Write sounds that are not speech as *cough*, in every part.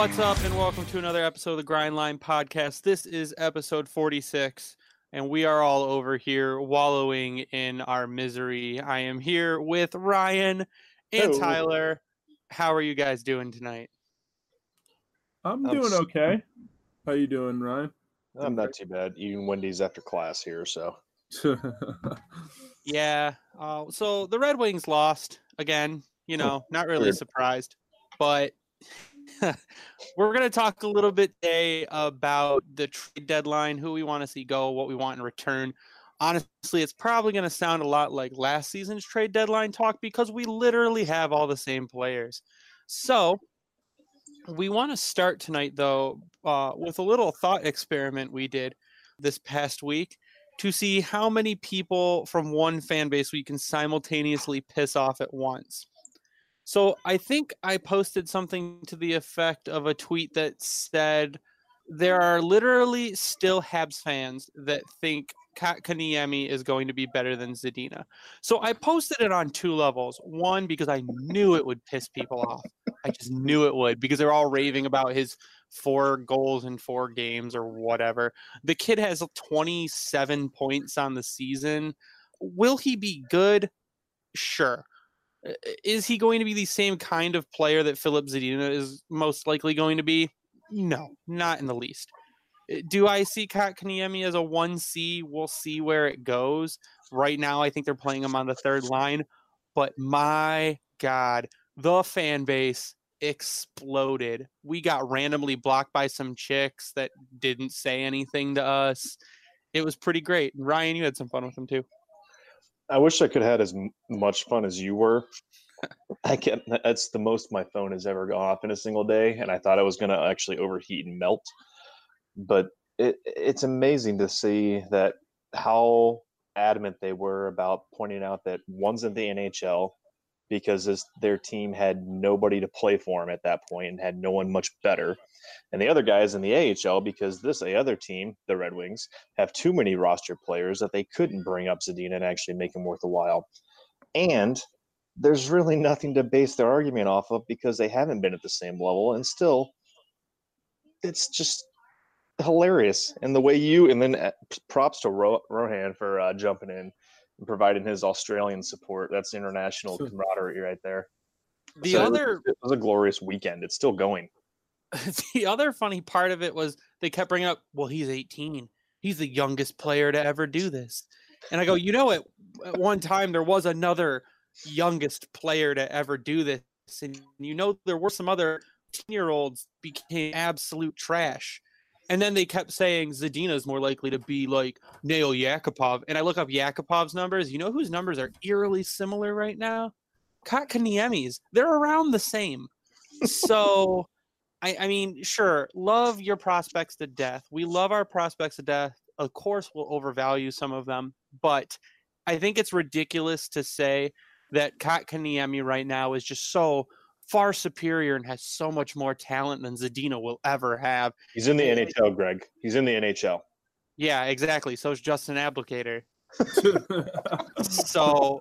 What's up, and welcome to another episode of the Grindline Podcast. This is episode 46, and we are all over here wallowing in our misery. I am here with Ryan and Hello. Tyler. How are you guys doing tonight? I'm I'm doing s- okay. How you doing, Ryan? I'm not too bad eating Wendy's after class here, so *laughs* Yeah. Uh, so the Red Wings lost again. You know, not really Weird. surprised, but *laughs* we're going to talk a little bit today about the trade deadline, who we want to see go, what we want in return. Honestly, it's probably going to sound a lot like last season's trade deadline talk because we literally have all the same players. So we want to start tonight, though, uh, with a little thought experiment we did this past week to see how many people from one fan base we can simultaneously piss off at once. So I think I posted something to the effect of a tweet that said there are literally still Habs fans that think Kaniemi is going to be better than Zadina. So I posted it on two levels. One, because I knew it would piss people off. I just knew it would because they're all raving about his four goals in four games or whatever. The kid has 27 points on the season. Will he be good? Sure. Is he going to be the same kind of player that Filip Zadina is most likely going to be? No, not in the least. Do I see Kotkaniemi as a 1C? We'll see where it goes. Right now, I think they're playing him on the third line. But my God, the fan base exploded. We got randomly blocked by some chicks that didn't say anything to us. It was pretty great. Ryan, you had some fun with him too. I wish I could have had as much fun as you were. *laughs* I can That's the most my phone has ever gone off in a single day, and I thought I was going to actually overheat and melt. But it, it's amazing to see that how adamant they were about pointing out that one's in the NHL because this, their team had nobody to play for him at that point and had no one much better. And the other guys in the AHL because this the other team, the Red Wings, have too many roster players that they couldn't bring up Zadina and actually make him worth a while. And there's really nothing to base their argument off of because they haven't been at the same level and still it's just hilarious and the way you and then uh, props to Ro- Rohan for uh, jumping in and providing his Australian support. That's international camaraderie right there. The So other it was a glorious weekend. It's still going. *laughs* the other funny part of it was they kept bringing up, well, he's 18. He's the youngest player to ever do this. And I go, you know, at, at one time there was another youngest player to ever do this. And you know, there were some other 10 year olds became absolute trash. And then they kept saying Zadina's more likely to be like Nail Yakupov. And I look up Yakupov's numbers. You know whose numbers are eerily similar right now? Kotkaniemi's. They're around the same. So I, I mean, sure, love your prospects to death. We love our prospects to death. Of course, we'll overvalue some of them, but I think it's ridiculous to say that Kotkaniemi right now is just so far superior and has so much more talent than Zadina will ever have. He's in the NHL, Greg. He's in the NHL. Yeah, exactly. So is Justin Abdelkader. *laughs* so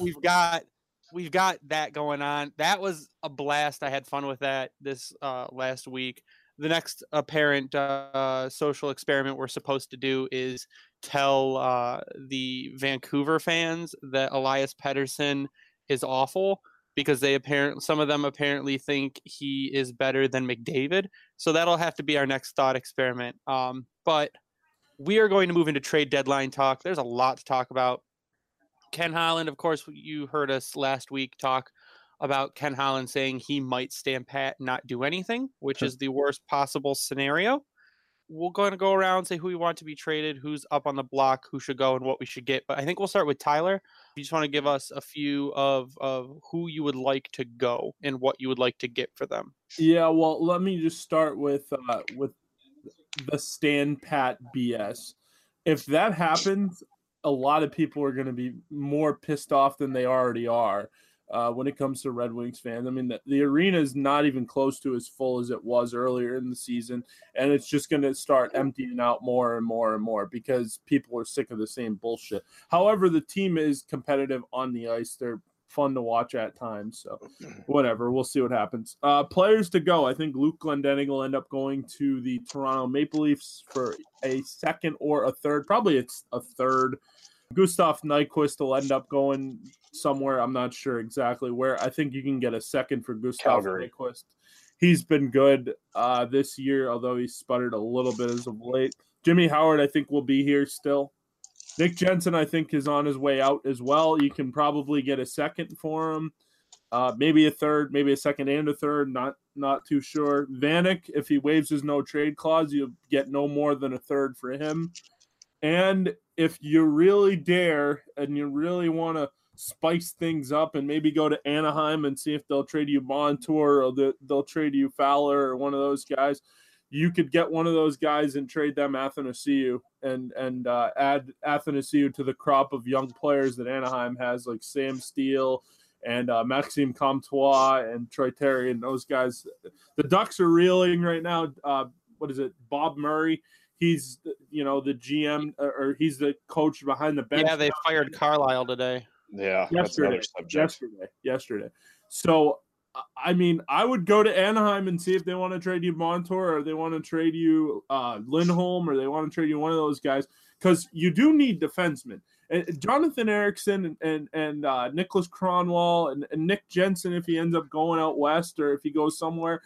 we've got we've got that going on. That was a blast. I had fun with that this uh, last week. The next apparent uh, social experiment we're supposed to do is tell uh, the Vancouver fans that Elias Pettersson is awful because they apparently some of them apparently think he is better than McDavid. So that'll have to be our next thought experiment. Um, but we are going to move into trade deadline talk. There's a lot to talk about. Ken Holland, of course, you heard us last week talk about Ken Holland saying he might stand pat not do anything, which is the worst possible scenario. We're going to go around say who we want to be traded, who's up on the block, who should go, and what we should get. But I think we'll start with Tyler. You just want to give us a few of of who you would like to go and what you would like to get for them. yeah, well, let me just start with uh, with the stand pat BS. If that happens, a lot of people are going to be more pissed off than they already are. Uh, when it comes to Red Wings fans, I mean, the, the arena is not even close to as full as it was earlier in the season, and it's just going to start emptying out more and more and more because people are sick of the same bullshit. However, the team is competitive on the ice; they're fun to watch at times. So *clears throat* whatever, we'll see what happens. Uh, players to go. I think Luke Glendening will end up going to the Toronto Maple Leafs for a second or a third. Probably it's a third. Gustav Nyquist will end up going somewhere. I'm not sure exactly where. I think you can get a second for Gustav. Nyquist. He's been good uh, this year, although he sputtered a little bit as of late. Jimmy Howard, I think, will be here still. Nick Jensen, I think, is on his way out as well. You can probably get a second for him, uh, maybe a third, maybe a second and a third. Not not too sure. Vanek, if he waives his no trade clause, you get no more than a third for him. And if you really dare and you really want to spice things up and maybe go to Anaheim and see if they'll trade you Montour or they'll trade you Fowler or one of those guys, you could get one of those guys and trade them Athanasiu and and uh, add Athanasiu to the crop of young players that Anaheim has, like Sam Steele and uh, Maxime Comtois and Troy Terry and those guys. The Ducks are reeling right now. Uh, what is it? Bob Murray. He's you know the GM uh, or he's the coach behind the bench. Yeah, they fired Carlyle today. Yeah, that's yesterday. another subject. Yesterday, yesterday. So I mean, I would go to Anaheim and see if they want to trade you Montour or they want to trade you uh, Lindholm or they want to trade you one of those guys because you do need defensemen. And Jonathan Ericsson and and, and uh, Nicholas Kronwall and, and Nick Jensen, if he ends up going out west or if he goes somewhere,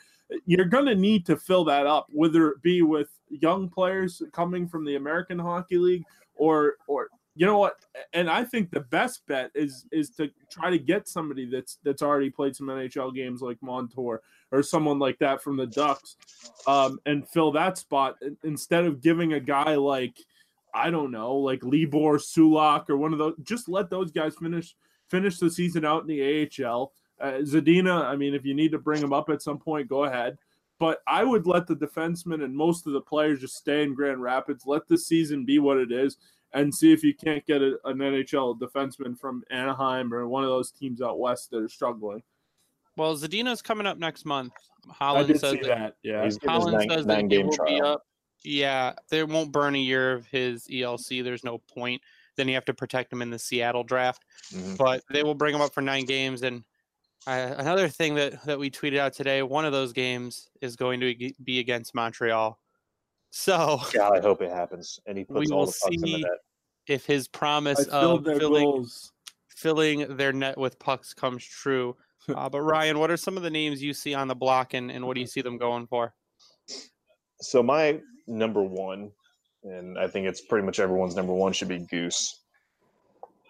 you're going to need to fill that up, whether it be with young players coming from the American Hockey League or or you know what? And I think the best bet is is to try to get somebody that's that's already played some NHL games like Montour or someone like that from the Ducks, um, and fill that spot instead of giving a guy like I don't know, like Libor Sulak or one of those. Just let those guys finish finish the season out in the AHL. Uh, Zadina, I mean, if you need to bring him up at some point, go ahead. But I would let the defensemen and most of the players just stay in Grand Rapids. Let the season be what it is and see if you can't get a, an NHL defenseman from Anaheim or one of those teams out west that are struggling. Well, Zadina's coming up next month. I Holland did says see that, that. Yeah. He's his Holland nine, says nine that he game will be trial. up. Yeah, they won't burn a year of his ELC. There's no point. Then you have to protect him in the Seattle draft. Mhm. But they will bring him up for nine games. And uh, another thing that that we tweeted out today, one of those games is going to be against Montreal. So *laughs* God, I hope it happens. And he We puts all will the pucks in the net. if his promise of their filling goals. filling their net with pucks comes true. *laughs* Uh, but Ryan, what are some of the names you see on the block, and, and what do you see them going for? So my number one, and I think it's pretty much everyone's number one, should be Goose.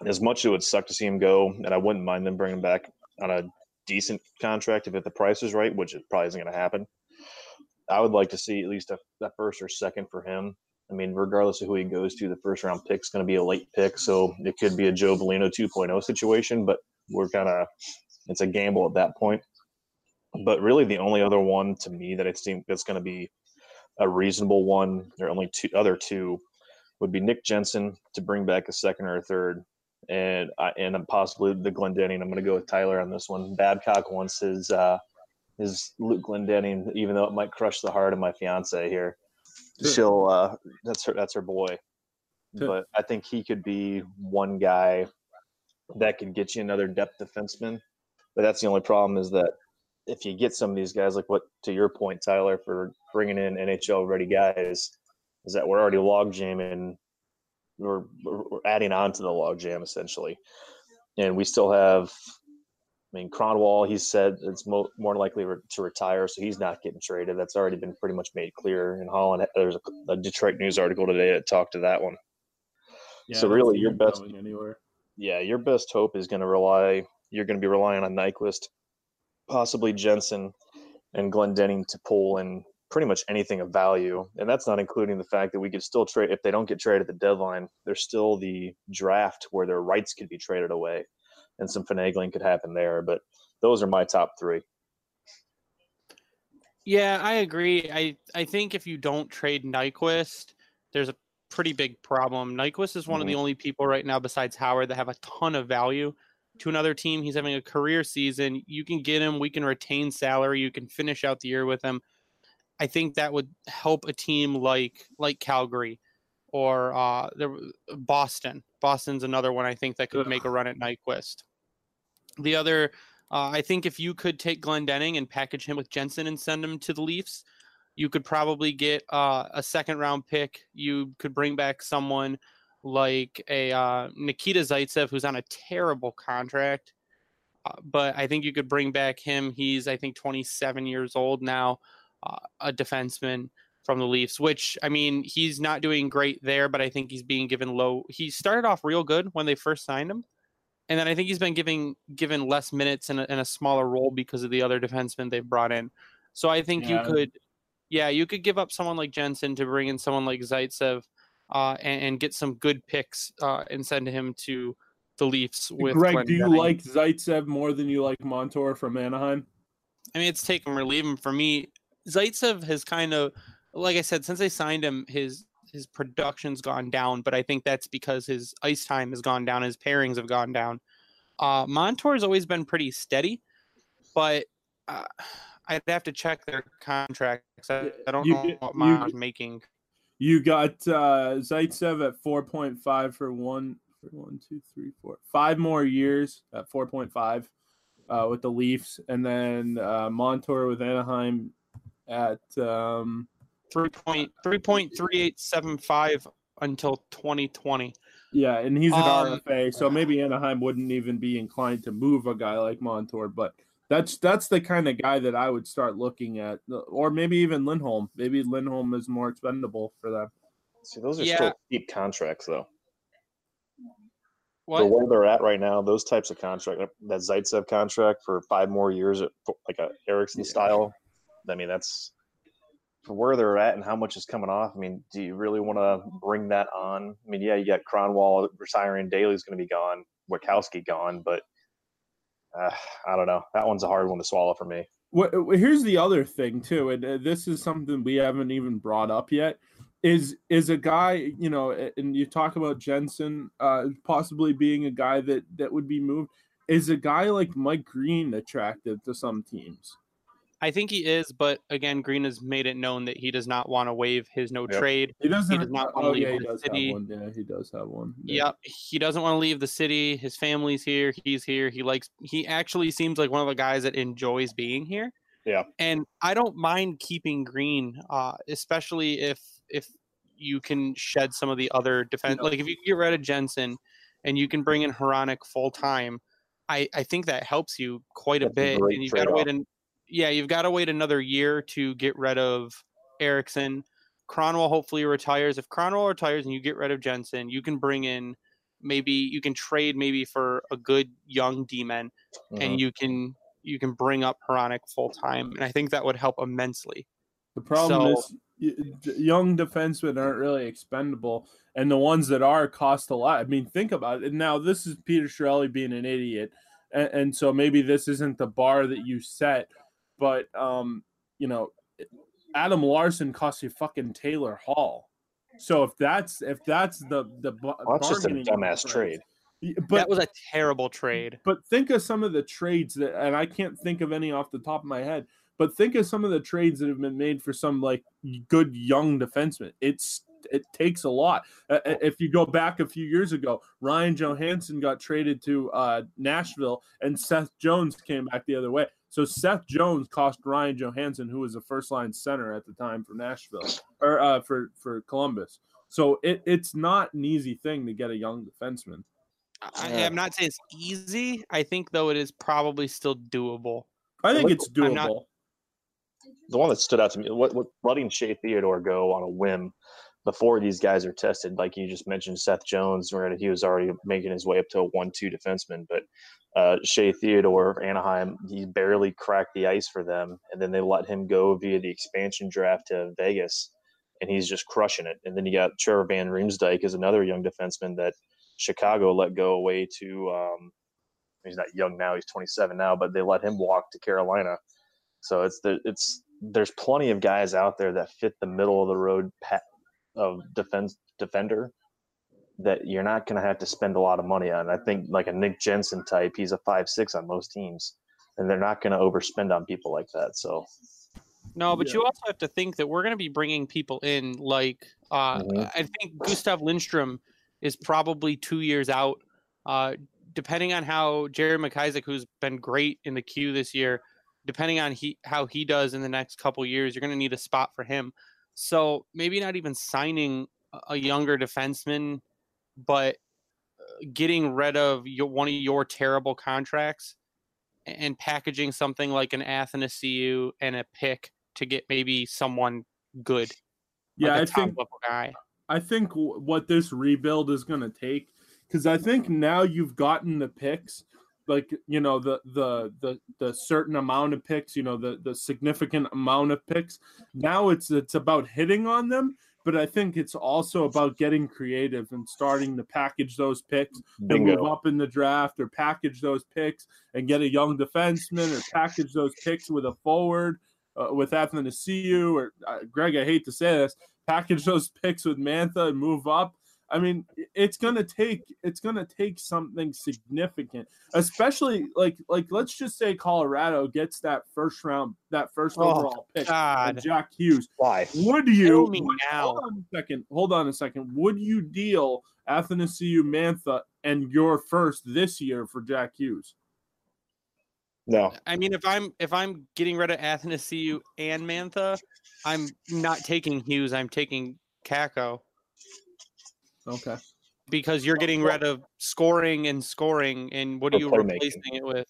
As much as it would suck to see him go, and I wouldn't mind them bringing him back on a decent contract if the price is right, which it probably isn't going to happen. I would like to see at least a, a first or second for him. I mean, regardless of who he goes to, the first round pick is going to be a late pick, so it could be a Joe Veleno 2.0 situation. But we're kind of it's a gamble at that point. But really, the only other one to me that I think that's going to be a reasonable one, there are only two other two, would be Nick Jensen to bring back a second or a third, and I, and possibly the Glendening. I'm going to go with Tyler on this one. Babcock wants his uh, his Luke Glendening, even though it might crush the heart of my fiance here. Sure. She'll uh, that's her that's her boy, Sure. but I think he could be one guy that could get you another depth defenseman. But that's the only problem is that if you get some of these guys, like what to your point, Tyler, for bringing in NHL ready guys, is that we're already log jamming, we're we're adding on to the log jam essentially, and we still have. I mean, Kronwall, he said it's mo- more likely re- to retire, so he's not getting traded. That's already been pretty much made clear. In Holland, there's a, a Detroit News article today that talked to that one. Yeah, So really, your best anywhere. Yeah, your best hope is going to rely. You're going to be relying on Nyquist, possibly Jensen, and Glendening to pull in pretty much anything of value, and that's not including the fact that we could still trade if they don't get traded at the deadline. There's still the draft where their rights could be traded away, and some finagling could happen there. But those are my top three. Yeah, I agree. I I think if you don't trade Nyquist, there's a pretty big problem. Nyquist is one of the only people right now besides Howard that have a ton of value to another team. He's having a career season. You can get him, we can retain salary, you can finish out the year with him. I think that would help a team like like Calgary or uh there Boston. Boston's another one I think that could make a run at Nyquist. The other, uh, I think, if you could take Glendening and package him with Jensen and send him to the Leafs, you could probably get uh, a second round pick. You could bring back someone like a uh, Nikita Zaitsev, who's on a terrible contract. Uh, but I think you could bring back him. He's, I think, 27 years old now, uh, a defenseman from the Leafs, which, I mean, he's not doing great there, but I think he's being given low. He started off real good when they first signed him. And then I think he's been giving given less minutes and a, and a smaller role because of the other defensemen they've brought in. So I think yeah. you could, yeah, you could give up someone like Jensen to bring in someone like Zaitsev uh, and, and, get some good picks uh, and send him to the Leafs with. Greg, Glenn do you Benning. like Zaitsev more than you like Montour from Anaheim? I mean, it's take him or leave him for me. Zaitsev has kind of, like I said, since they signed him, his his production's gone down, but I think that's because his ice time has gone down, his pairings have gone down. Uh, Montour's always been pretty steady, but uh, I'd have to check their contracts. I, I don't you, know what Montour's making. You got uh, Zaitsev at four point five for one for one, two, three, four, five more years at four point five uh, with the Leafs, and then uh, Montour with Anaheim at um, three point three point three eight seven five until twenty twenty. Yeah, and he's an um, RFA, so maybe Anaheim wouldn't even be inclined to move a guy like Montour, but that's that's the kind of guy that I would start looking at, or maybe even Lindholm. Maybe Lindholm is more expendable for them. See, those are yeah. still deep contracts, though. What? For where they're at right now, those types of contract, that Zaitsev contract for five more years, at like a Ericsson yeah. style. I mean, that's for where they're at and how much is coming off. I mean, do you really want to bring that on? I mean, yeah, you got Kronwall retiring, Daley's going to be gone, Witkowski gone, but uh, I don't know. That one's a hard one to swallow for me. Well, here's the other thing too, and uh, this is something we haven't even brought up yet. Is is a guy you know, and you talk about Jensen uh, possibly being a guy that that would be moved. Is a guy like Mike Green attractive to some teams? I think he is, but again, Green has made it known that he does not want to waive his no yep. trade. He doesn't. He does not want to oh, leave yeah, the city. Yeah, he does have one. Yeah. Yep, he doesn't want to leave the city. His family's here. He's here. He likes. He actually seems like one of the guys that enjoys being here. Yeah. And I don't mind keeping Green, uh, especially if if you can shed some of the other defense. Like if you get rid of Jensen, and you can bring in Hronek full time. I, I think that helps you quite That's a bit, a and you've got to wait and yeah, you've got to wait another year to get rid of Ericsson. Kronwall hopefully retires. If Kronwall retires and you get rid of Jensen, you can bring in maybe you can trade maybe for a good young D-man mm-hmm. and you can you can bring up Hronek full time, and I think that would help immensely. The problem so, is young defensemen aren't really expendable, and the ones that are cost a lot. I mean, think about it. Now, this is Peter Chiarelli being an idiot, and, and so maybe this isn't the bar that you set but um, you know, Adam Larsson costs you fucking Taylor Hall. So if that's if that's the the well, that's just a dumbass trade. But that was a terrible trade. But think of some of the trades that, and I can't think of any off the top of my head. But think of some of the trades that have been made for some like good young defensemen. It's it takes a lot. Uh, if you go back a few years ago, Ryan Johansen got traded to uh, Nashville, and Seth Jones came back the other way. So Seth Jones cost Ryan Johansen, who was a first line center at the time for Nashville or uh, for for Columbus. So it, it's not an easy thing to get a young defenseman. I, am not saying it's easy. I think though it is probably still doable. I think it's doable. Not... The one that stood out to me, what, what letting Shea Theodore go on a whim before these guys are tested, like you just mentioned, Seth Jones, where he was already making his way up to a one-two defenseman, but uh, Shea Theodore Anaheim, he barely cracked the ice for them, and then they let him go via the expansion draft to Vegas, and he's just crushing it. And then you got Trevor Van Riemsdyk is another young defenseman that Chicago let go away to. Um, he's not young now; he's 27 now, but they let him walk to Carolina. So it's the it's there's plenty of guys out there that fit the middle of the road of defense defender that you're not going to have to spend a lot of money on. I think like a Nick Jensen type, he's a five six on most teams, and they're not going to overspend on people like that. So. No, but yeah. you also have to think that we're going to be bringing people in. Like, uh, mm-hmm. I think Gustav Lindstrom is probably two years out. Uh, depending on how Jared McIsaac, who's been great in the queue this year, depending on he how he does in the next couple years, you're going to need a spot for him. So maybe not even signing a younger defenseman, but uh, getting rid of your, one of your terrible contracts and packaging something like an Athanasiu and a pick to get maybe someone good. Yeah, like I think guy. I think what this rebuild is going to take because I think now you've gotten the picks, like you know the the the the certain amount of picks, you know the the significant amount of picks. Now it's it's about hitting on them, but I think it's also about getting creative and starting to package those picks and move up in the draft, or package those picks and get a young defenseman, or package those picks with a forward. Uh, with Athanasiu or uh, Greg, I hate to say this, package those picks with Mantha and move up. I mean, it's gonna take it's gonna take something significant, especially like like let's just say Colorado gets that first round that first Oh, overall pick, God. Jack Hughes. Why? Would you? Kill me would- now. Hold on a second. Hold on a second. Would you deal Athanasiu Mantha and your first this year for Jack Hughes? No. I mean, if I'm if I'm getting rid of Athanasiu and Mantha, I'm not taking Hughes. I'm taking Kakko Okay. because you're getting rid of scoring and scoring, and what are you replacing it with?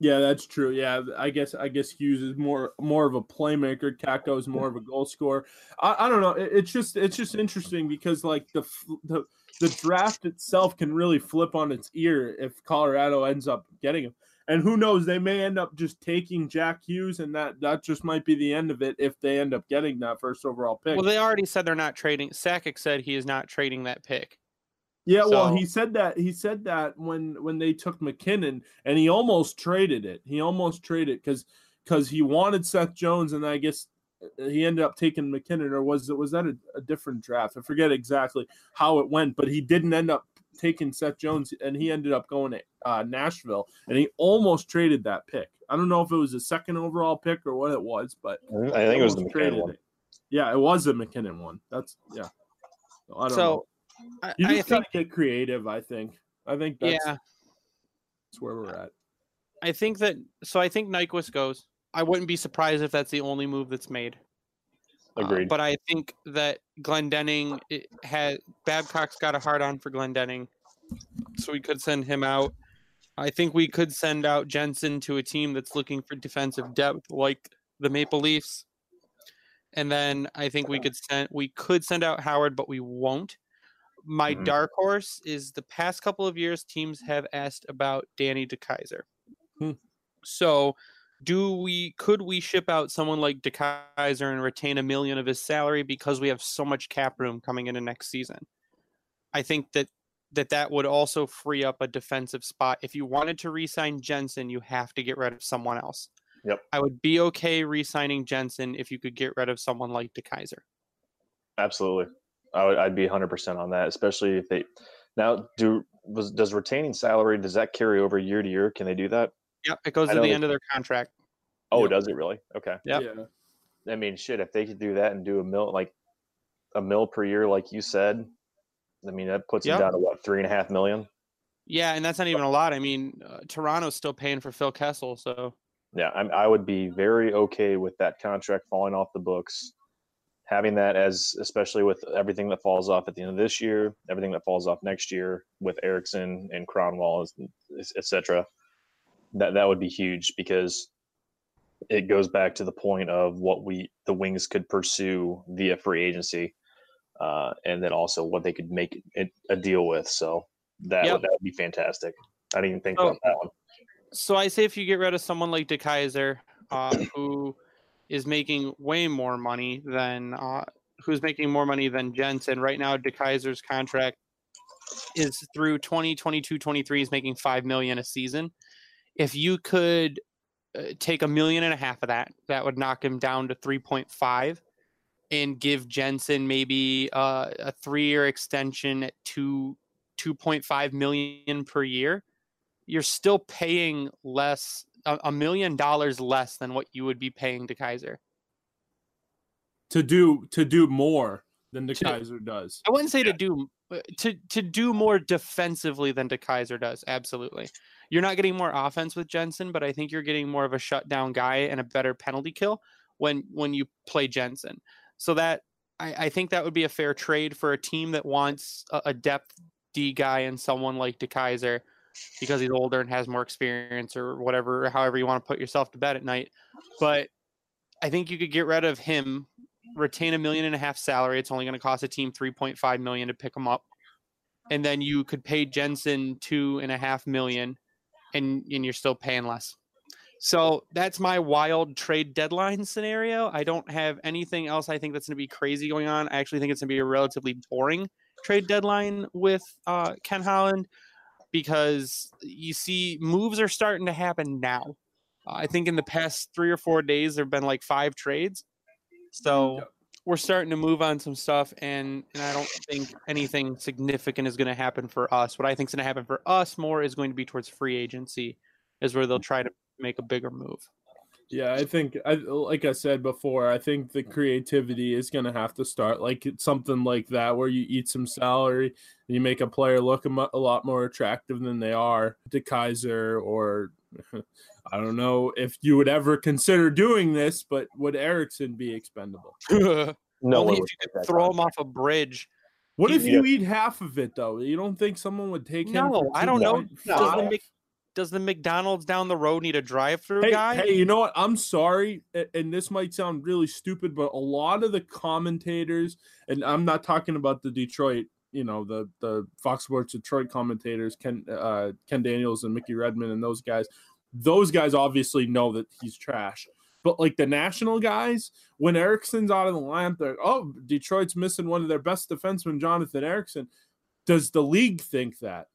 Yeah, that's true. Yeah, I guess I guess Hughes is more more of a playmaker. Kakko is more of a goal scorer. I, I don't know. It, it's just it's just interesting because like the the the draft itself can really flip on its ear if Colorado ends up getting him. And who knows? They may end up just taking Jack Hughes, and that that just might be the end of it if they end up getting that first overall pick. Well, they already said they're not trading. Sakic said he is not trading that pick. Yeah, well, he said that he said that when when they took MacKinnon, and he almost traded it. He almost traded because because he wanted Seth Jones, and I guess uh, he ended up taking MacKinnon, or was it was that a, a different draft? I forget exactly how it went, but he didn't end up taking Seth Jones, and he ended up going to uh, Nashville, and he almost traded that pick. I don't know if it was a second overall pick or what it was, but I think it was the MacKinnon traded one. it. Yeah, it was the MacKinnon one. That's yeah. I don't. So I, You just think, gotta get creative. I think. I think that's, yeah, that's where we're at. I think that. So I think Nyquist goes. I wouldn't be surprised if that's the only move that's made. Uh, Agreed. but I think that Glendening it had Babcock's got a hard on for Glendening, so we could send him out. I think we could send out Jensen to a team that's looking for defensive depth, like the Maple Leafs. And then I think we could send we could send out Howard, but we won't. My Mhm. dark horse is the past couple of years teams have asked about Danny DeKeyser. Hmm. So do we could we ship out someone like DeKeyser and retain a million of his salary because we have so much cap room coming into next season? I think that that that would also free up a defensive spot. If you wanted to re-sign Jensen, you have to get rid of someone else. Yep. I would be okay re-signing Jensen if you could get rid of someone like DeKeyser. Absolutely. I would, I'd be 100% on that, especially if they now do was does retaining salary does that carry over year to year? Can they do that? Yep, it goes I to the end of their contract. Oh, Yep. does it really? Okay. Yep. Yeah. I mean, shit, if they could do that and do a mill like a mill per year, like you said, I mean that puts Yep. them down to what three and a half million. Yeah, and that's not even a lot. I mean, uh, Toronto's still paying for Phil Kessel, so Yeah, I'm, I would be very okay with that contract falling off the books. Having that as, especially with everything that falls off at the end of this year, everything that falls off next year with Ericsson and Kronwall, etc. That that would be huge because it goes back to the point of what we the Wings could pursue via free agency, uh, and then also what they could make it a deal with. So that Yep. would, that would be fantastic. I didn't even think Oh. about that one. so I say if you get rid of someone like DeKeyser, uh, who is making way more money than uh, who's making more money than Jensen right now. DeKeyser's contract is through 2022 23 is making 5 million a season if you could uh, take a million and a half of that that would knock him down to 3.5 and give jensen maybe uh, a three-year extension at 2 2.5 million per year you're still paying less a, million dollars less than what you would be paying to kaiser To do to do more than the To- Kaiser does. I wouldn't say to do uh, to to do more defensively than the DeKeyser does. Absolutely, you're not getting more offense with Jensen, but I think you're getting more of a shutdown guy and a better penalty kill when when you play Jensen. So that I, I think that would be a fair trade for a team that wants a, a depth D guy and someone like DeKeyser because he's older and has more experience or whatever, however you want to put yourself to bed at night. But I think you could get rid of him, retain a million and a half salary. It's only going to cost a team 3.5 million to pick him up. And then you could pay Jensen two and a half million and, and you're still paying less. So that's my wild trade deadline scenario. I don't have anything else I think that's going to be crazy going on. I actually think it's going to be a relatively boring trade deadline with uh, Ken Holland because you see moves are starting to happen now. Uh, I think in the past three or four days there have been like five trades, so. We're starting to move on some stuff, and and I don't think anything significant is going to happen for us. What I think is going to happen for us more is going to be towards free agency, is where they'll try to make a bigger move. Yeah, I think I like I said before, I think the creativity is going to have to start like something like that where you eat some salary and you make a player look a, lot more attractive than they are. DeKeyser or *laughs* I don't know if you would ever consider doing this, but would Ericsson be expendable? *laughs* No Only if you could throw him off a bridge. What if Yeah. you eat half of it though? You don't think someone would take him? No, I don't know. 2.5? Does the, Mc, does the McDonald's down the road need a drive-through Hey, guy? hey, you know what? I'm sorry, and this might sound really stupid, but a lot of the commentators, and I'm not talking about the Detroit, you know, the the Fox Sports Detroit commentators, Ken uh, Ken Daniels and Mickey Redmond and those guys. Those guys obviously know that he's trash. But like the national guys, when Ericsson's out of the lineup, they're oh, Detroit's missing one of their best defensemen, Jonathan Ericsson. Does the league think that?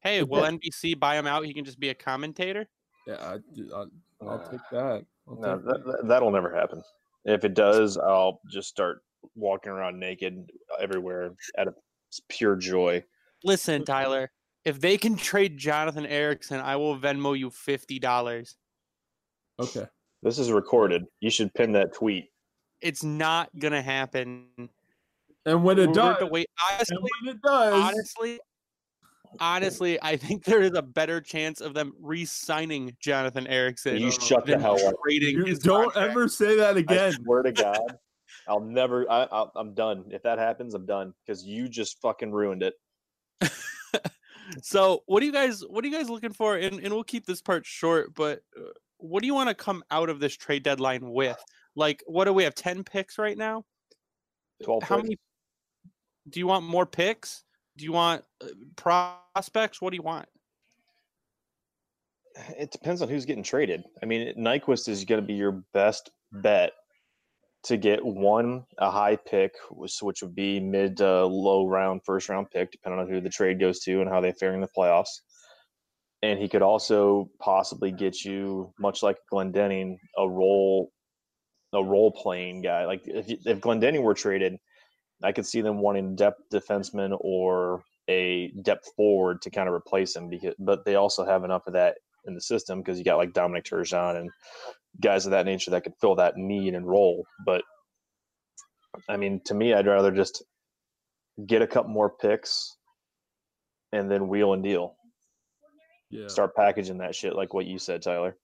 Hey, will NBC buy him out? He can just be a commentator. Yeah, I, I'll, I'll take that. I'll No, take that, that, that'll never happen. If it does, I'll just start walking around naked everywhere out of pure joy. Listen, Tyler, if they can trade Jonathan Ericsson, I will Venmo you fifty dollars. Okay. This is recorded. You should pin that tweet. It's not gonna happen. And when it We're does, gonna wait. and Honestly, when it does, honestly, honestly, I think there is a better chance of them re-signing Jonathan Ericsson. You shut the than hell up. trading you don't contract. ever say that I again. swear to God, I'll never. I, I, I'm done. If that happens, I'm done because you just fucking ruined it. *laughs* So, what do you guys what are you guys looking for? And and we'll keep this part short, but uh, what do you want to come out of this trade deadline with? Like, what do we have? Ten picks right now. Twelve. How picks. many? Do you want more picks? Do you want uh, prospects? What do you want? It depends on who's getting traded. I mean, Nyquist is going to be your best bet to get one a high pick, which which would be mid to low round first round pick, depending on who the trade goes to and how they fare in the playoffs. And he could also possibly get you, much like Glendening, a role a role playing guy. Like if if Glendening were traded, I could see them wanting depth defenseman or a depth forward to kind of replace him. Because but they also have enough of that in the system because you got like Dominic Turgeon and guys of that nature that could fill that need and role. But I mean, to me, I'd rather just get a couple more picks and then wheel and deal. Yeah. Start packaging that shit like what you said, Tyler.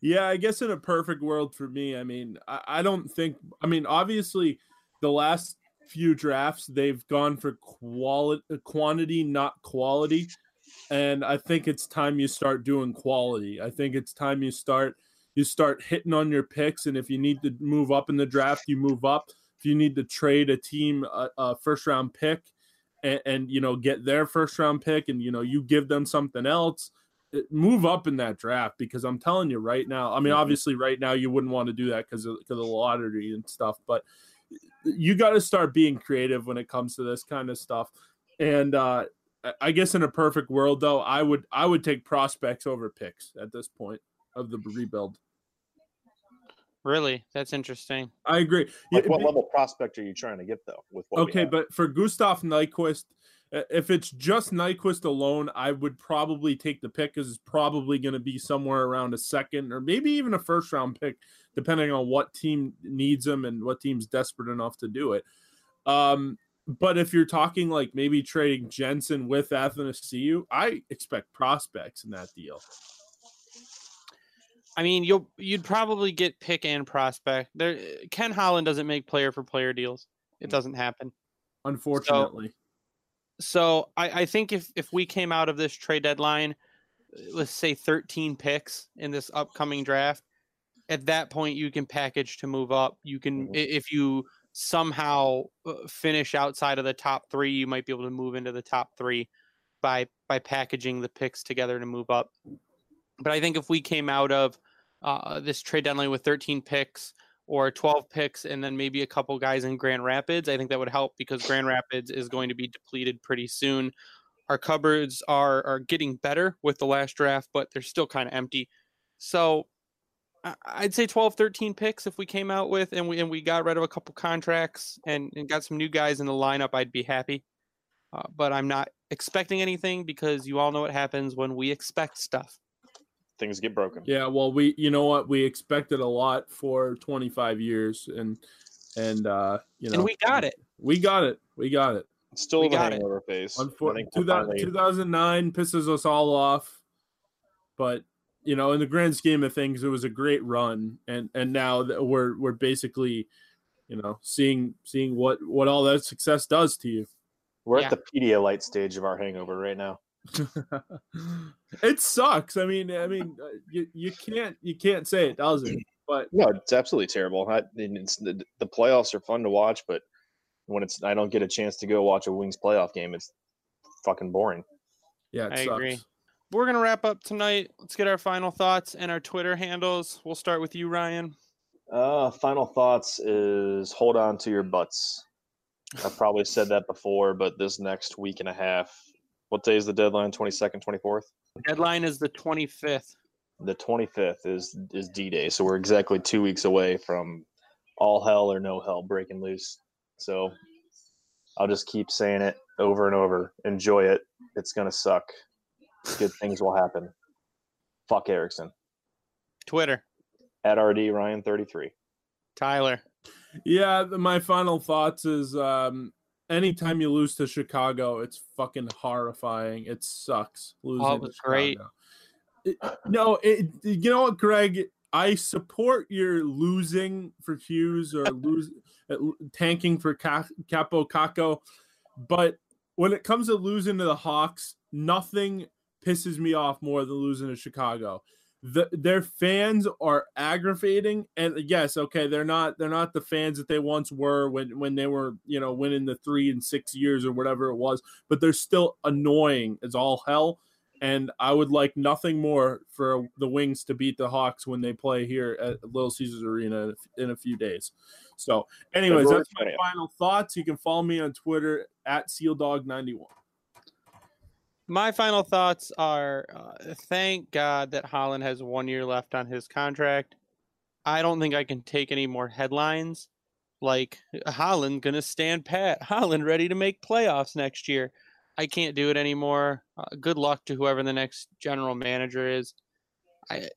Yeah, I guess in a perfect world for me, I mean, I, I don't think. I mean, obviously, the last few drafts they've gone for quality, quantity, not quality, and I think it's time you start doing quality. I think it's time you start you start hitting on your picks, and if you need to move up in the draft, you move up. If you need to trade a team a, a first round pick, and, and you know get their first round pick, and you know you give them something else move up in that draft because I'm telling you right now. I mean, Mhm. obviously, right now you wouldn't want to do that because of, 'cause of the lottery and stuff, but you got to start being creative when it comes to this kind of stuff. And uh, I- I guess in a perfect world, though, I would I would take prospects over picks at this point of the rebuild. Really, that's interesting. I agree. Like, what be- level prospect are you trying to get though? With what Okay, but for Gustav Nyquist, uh, if it's just Nyquist alone, I would probably take the pick because it's probably going to be somewhere around a second or maybe even a first round pick, depending on what team needs him and what team's desperate enough to do it. Um, but if you're talking like maybe trading Jensen with Athanasiu, I expect prospects in that deal. I mean, you'll you'd probably get pick and prospect. There, Ken Holland doesn't make player for player deals. It doesn't happen. Unfortunately. So, so I, I think if if we came out of this trade deadline, let's say 13 picks in this upcoming draft, at that point you can package to move up. You can Mhm. if you somehow uh, finish outside of the top three, you might be able to move into the top three by by packaging the picks together to move up. But I think if we came out of uh, this trade deadline with 13 picks or 12 picks and then maybe a couple guys in Grand Rapids, I think that would help because Grand Rapids is going to be depleted pretty soon. Our cupboards are are getting better with the last draft, but they're still kind of empty. So I'd say 12, 13 picks if we came out with and we and we got rid of a couple contracts and, and got some new guys in the lineup, I'd be happy. Uh, but I'm not expecting anything because you all know what happens when we expect stuff. Things get broken. Yeah, well, we you know what we expected a lot for 25 years, and and uh, you know, And we got it. we got it, we got it. Still We the got it. hangover phase. I Unfortunately, finally- 2009 pisses us all off, but you know, in the grand scheme of things, it was a great run, and and now that we're we're basically, you know, seeing seeing what what all that success does to you. we're Yeah. at the Pedialyte stage of our hangover right now. *laughs* it sucks. I mean, I mean, uh, you, you can't you can't say it doesn't, but No, it's absolutely terrible. I, and it's the, the playoffs are fun to watch, but when it's I don't get a chance to go watch a Wings playoff game, it's fucking boring. yeah, it I sucks. agree. We're gonna wrap up tonight. Let's get our final thoughts and our Twitter handles. We'll start with you, Ryan. Uh, final thoughts is hold on to your butts. I've probably said that before, but this next week and a half, what day is the deadline? Twenty second, twenty fourth. Deadline is the 25th. The twenty fifth is is D Day, so we're exactly two weeks away from all hell or no hell breaking loose. So I'll just keep saying it over and over. Enjoy it. It's gonna suck. Good things will happen. Fuck Ericsson. Twitter. At RD Ryan thirty three. Tyler. Yeah, the, my final thoughts is um anytime you lose to Chicago, it's fucking horrifying. It sucks losing. Oh, it was great. It- no, it, you know what, Greg? I support your losing for Hughes or lose *laughs* tanking for Ca- Kaapo Kakko, but when it comes to losing to the Hawks, nothing pisses me off more than losing to Chicago. The, their fans are aggravating and yes okay they're not they're not the fans that they once were when when they were you know winning the three and six years or whatever it was but they're still annoying as all hell and i would like nothing more for the wings to beat the hawks when they play here at little caesars arena in a few days. So anyways that's my final thoughts. You can follow me on twitter at sealdog91 My final thoughts are uh, thank God that Holland has one year left on his contract. I don't think I can take any more headlines like Holland gonna stand pat. *laughs* Holland ready to make playoffs next year. I can't do it anymore. Uh, good luck to whoever the next general manager is. I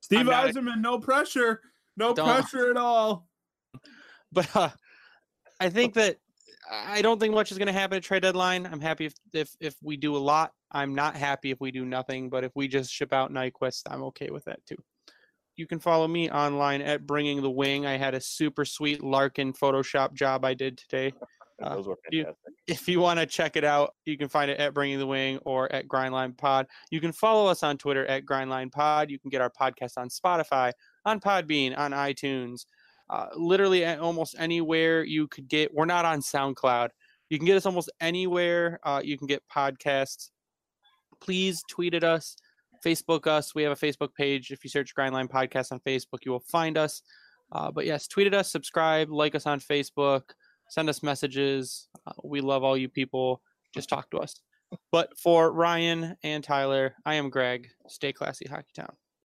steve not a- no pressure no pressure at all *laughs* but uh, I think that I don't think much is going to happen at trade deadline. I'm happy if, if if we do a lot. I'm not happy if we do nothing. But if we just ship out Nyquist, I'm okay with that too. You can follow me online at Bringing the Wing. I had a super sweet Larkin Photoshop job I did today. Uh, *laughs* Those were you- fantastic. If you want to check it out, you can find it at Bringing the Wing or at Grindline Pod. You can follow us on Twitter at Grindline Pod. You can get our podcast on Spotify, on Podbean, on iTunes, uh, literally almost anywhere you could get. We're not on SoundCloud. You can get us almost anywhere. Uh, you can get podcasts. Please tweet at us, Facebook us. We have a Facebook page. If you search Grindline Podcast on Facebook, you will find us. Uh, but yes, tweet at us, subscribe, like us on Facebook, send us messages. Uh, we love all you people. Just talk to us. But for Ryan and Tyler, I am Greg. Stay classy, Hockey Town.